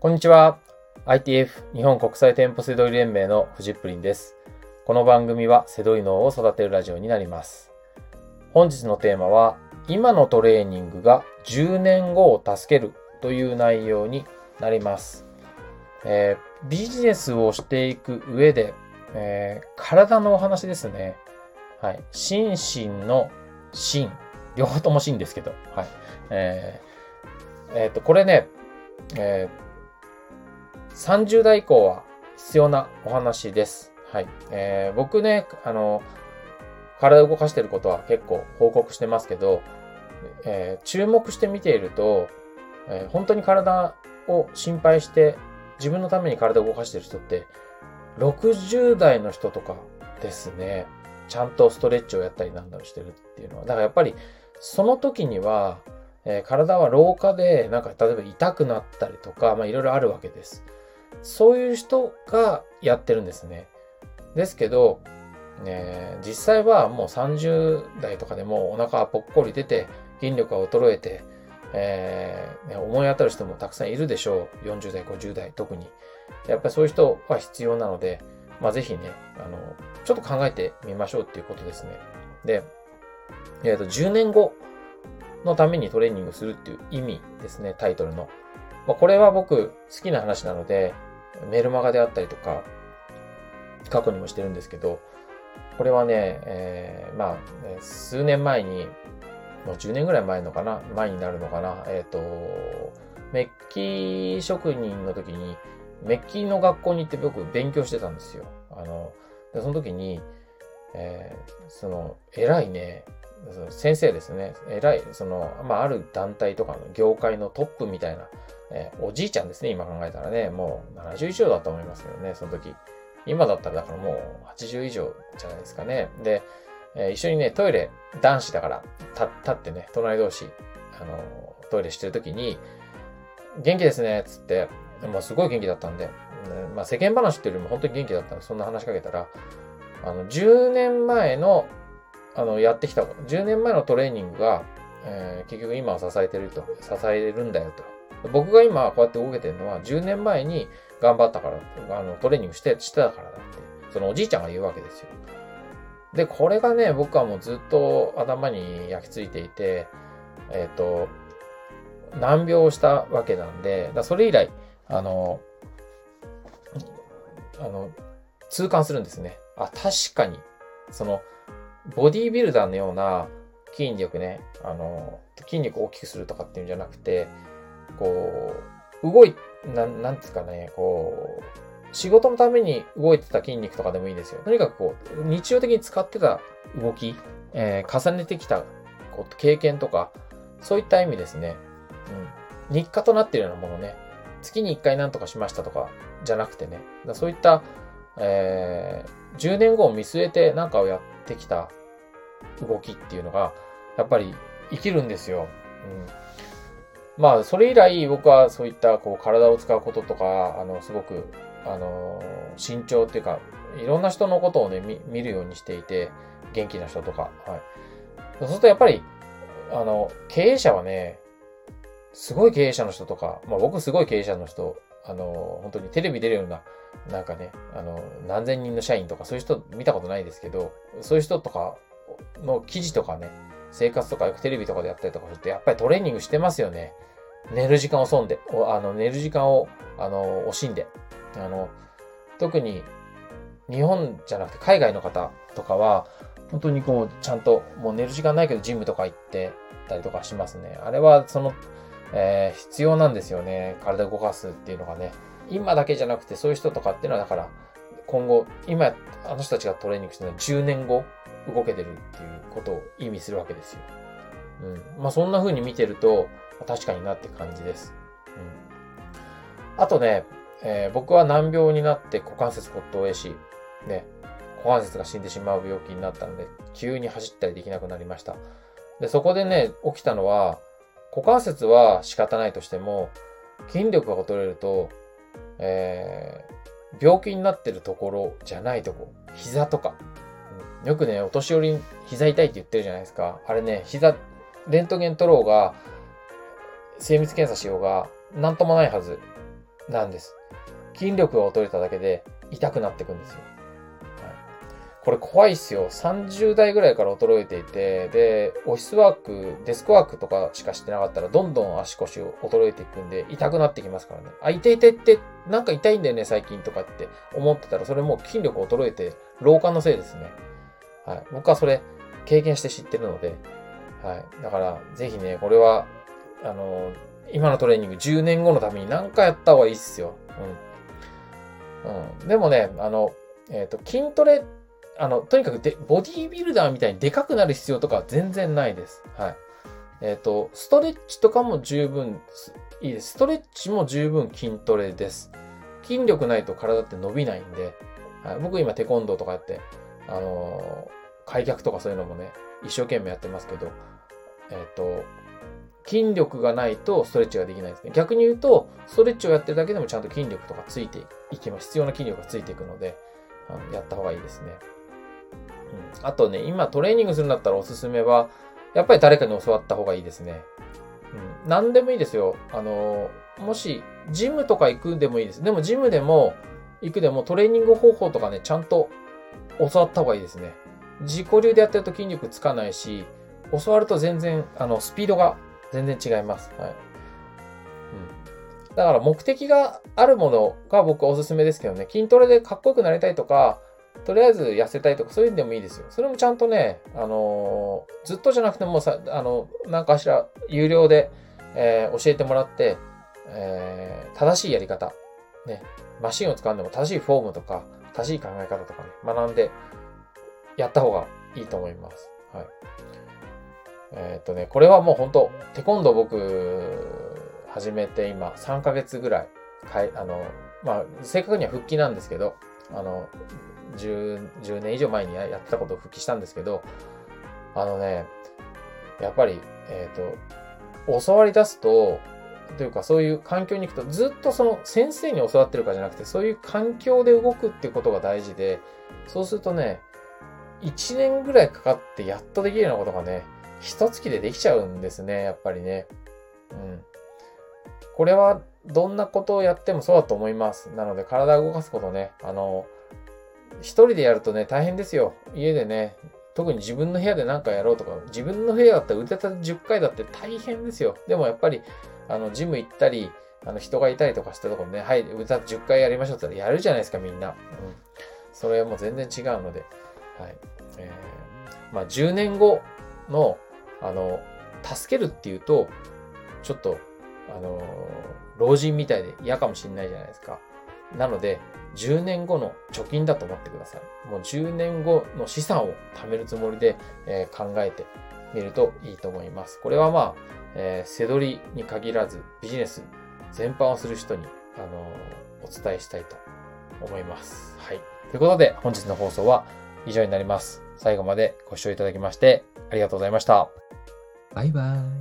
こんにちは。ITF 日本国際店舗セドリ連盟のフジップリンです。この番組はセドリ脳を育てるラジオになります。本日のテーマは、今のトレーニングが10年後を助けるという内容になります。えー、ビジネスをしていく上で、えー、体のお話ですね。はい。心身の心。両方とも心ですけど。はい。えー、えー、と、これね、えー、30代以降は必要なお話です。はい。えー、僕ね、あの、体を動かしてることは結構報告してますけど、えー、注目して見ていると、えー、本当に体を心配して自分のために体を動かしてる人って、60代の人とかですね。ちゃんとストレッチをやったりなんだろしてるっていうのは。だからやっぱり、その時には、えー、体は老化で、なんか例えば痛くなったりとか、まあいろいろあるわけです。そういう人がやってるんですね。ですけど、えー、実際はもう30代とかでもお腹がぽっこり出て、筋力が衰えて、えー、ね、思い当たる人もたくさんいるでしょう。40代、50代、特に。やっぱりそういう人は必要なので、まあぜひね、あの、ちょっと考えてみましょうっていうことですね。で、えっ、ー、と、10年後のためにトレーニングするっていう意味ですね、タイトルの。まあ、これは僕好きな話なので、メルマガであったりとか、過去にもしてるんですけど、これはね、えー、まあ、数年前に、もう10年ぐらい前のかな前になるのかなえっ、ー、と、メッキ職人の時に、メッキの学校に行って僕勉強してたんですよ。あの、その時に、えー、その、偉いね、先生ですね。偉い、その、まあ、ある団体とかの業界のトップみたいな、えー、おじいちゃんですね、今考えたらね。もう70以上だと思いますけどね、その時。今だったらだからもう80以上じゃないですかね。で、えー、一緒にね、トイレ、男子だから、立ってね、隣同士、あの、トイレしてる時に、元気ですね、つって、まあ、すごい元気だったんで、まあ、世間話っていうよりも本当に元気だったんで、そんな話しかけたら、あの、10年前の、あの、やってきた、10年前のトレーニングが、えー、結局今を支えてると、支えるんだよと。僕が今こうやって動けてるのは、10年前に頑張ったから、あの、トレーニングして、してたからだって、そのおじいちゃんが言うわけですよ。で、これがね、僕はもうずっと頭に焼き付いていて、えっ、ー、と、難病をしたわけなんで、だそれ以来、あの、あの、痛感するんですね。あ、確かに、その、ボディービルダーのような筋力ね、あの、筋力を大きくするとかっていうんじゃなくて、こう、動い、なん、なんですかね、こう、仕事のために動いてた筋肉とかでもいいですよ。とにかくこう、日常的に使ってた動き、えー、重ねてきたこう経験とか、そういった意味ですね。うん。日課となっているようなものね。月に1回何とかしましたとか、じゃなくてね。そういった、えー、10年後を見据えて何かをやってきた動きっていうのが、やっぱり生きるんですよ。うん。まあ、それ以来僕はそういったこう体を使うこととか、あの、すごく、あの、慎重っていうか、いろんな人のことをね、見るようにしていて、元気な人とか、はい。そうするとやっぱり、あの、経営者はね、すごい経営者の人とか、まあ僕すごい経営者の人、あの、本当にテレビ出るような、なんかね、あの、何千人の社員とかそういう人見たことないですけど、そういう人とかの記事とかね、生活とかよくテレビとかでやったりとかすると、やっぱりトレーニングしてますよね。寝る時間を損で、あの、寝る時間を、あの、惜しんで。あの、特に、日本じゃなくて海外の方とかは、本当にこう、ちゃんと、もう寝る時間ないけどジムとか行ってたりとかしますね。あれは、その、えー、必要なんですよね。体動かすっていうのがね。今だけじゃなくて、そういう人とかっていうのは、だから、今後、今、あの人たちがトレーニングしてるのは10年後、動けてるっていうことを意味するわけですよ。うん。まあ、そんな風に見てると、確かになって感じです。うん。あとね、えー、僕は難病になって股関節骨頭壊死、ね、股関節が死んでしまう病気になったので、急に走ったりできなくなりました。で、そこでね、起きたのは、股関節は仕方ないとしても、筋力が衰えると、えー、病気になってるところじゃないとこ、膝とか。よくね、お年寄り膝痛いって言ってるじゃないですか。あれね、膝、レントゲン取ろうが、精密検査しようが、なんともないはずなんです。筋力が衰えただけで痛くなっていくんですよ。これ怖いっすよ。30代ぐらいから衰えていて、で、オフィスワーク、デスクワークとかしかしてなかったら、どんどん足腰を衰えていくんで、痛くなってきますからね。あ、痛い痛いって、なんか痛いんだよね、最近とかって思ってたら、それもう筋力衰えて、老化のせいですね。はい。僕はそれ、経験して知ってるので、はい。だから、ぜひね、これは、あの、今のトレーニング10年後のために何かやった方がいいっすよ。うん。うん。でもね、あの、えっ、ー、と、筋トレあの、とにかくで、ボディービルダーみたいにでかくなる必要とかは全然ないです。はい。えっ、ー、と、ストレッチとかも十分いいです。ストレッチも十分筋トレです。筋力ないと体って伸びないんで、はい、僕今テコンドーとかやって、あのー、開脚とかそういうのもね、一生懸命やってますけど、えっ、ー、と、筋力がないとストレッチができないですね。逆に言うと、ストレッチをやってるだけでもちゃんと筋力とかついていきます。必要な筋力がついていくので、あのやった方がいいですね。あとね、今トレーニングするんだったらおすすめは、やっぱり誰かに教わった方がいいですね。うん、何でもいいですよ。あの、もし、ジムとか行くでもいいです。でもジムでも、行くでもトレーニング方法とかね、ちゃんと教わった方がいいですね。自己流でやってると筋肉つかないし、教わると全然、あの、スピードが全然違います。はい。うん。だから目的があるものが僕はおすすめですけどね、筋トレでかっこよくなりたいとか、とりあえず痩せたいとか、そういうんでもいいですよ。それもちゃんとね、あのー、ずっとじゃなくてもさ、あの、なんかしら有料で、えー、教えてもらって、えー、正しいやり方、ね、マシンを使うんでも正しいフォームとか、正しい考え方とかね、学んでやった方がいいと思います。はい。えっとね、これはもう本当テコンド僕、始めて今3ヶ月ぐらい、かい、あの、まあ、正確には復帰なんですけど、あの、10, 10年以上前にやってたことを復帰したんですけど、あのね、やっぱり、えっ、ー、と、教わり出すと、というかそういう環境に行くとずっとその先生に教わってるかじゃなくてそういう環境で動くってことが大事でそうするとね1年ぐらいかかってやっとできるようなことがね一月でできちゃうんですねやっぱりね。うん。これはどんなことをやってもそうだと思います。なので体を動かすことねあの一人でやるとね、大変ですよ。家でね、特に自分の部屋で何かやろうとか、自分の部屋だったら腕立て10回だって大変ですよ。でもやっぱり、あの、ジム行ったり、あの、人がいたりとかしたところね、はい、腕立て10回やりましょうって言ったらやるじゃないですか、みんな。うん。それはもう全然違うので、はい。えー、まあ、10年後の、あの、助けるっていうと、ちょっと、あの、老人みたいで嫌かもしんないじゃないですか。なので、10年後の貯金だと思ってください。もう10年後の資産を貯めるつもりで、えー、考えてみるといいと思います。これはまあ、えー、背取りに限らずビジネス全般をする人に、あのー、お伝えしたいと思います。はい。ということで、本日の放送は以上になります。最後までご視聴いただきましてありがとうございました。バイバイ。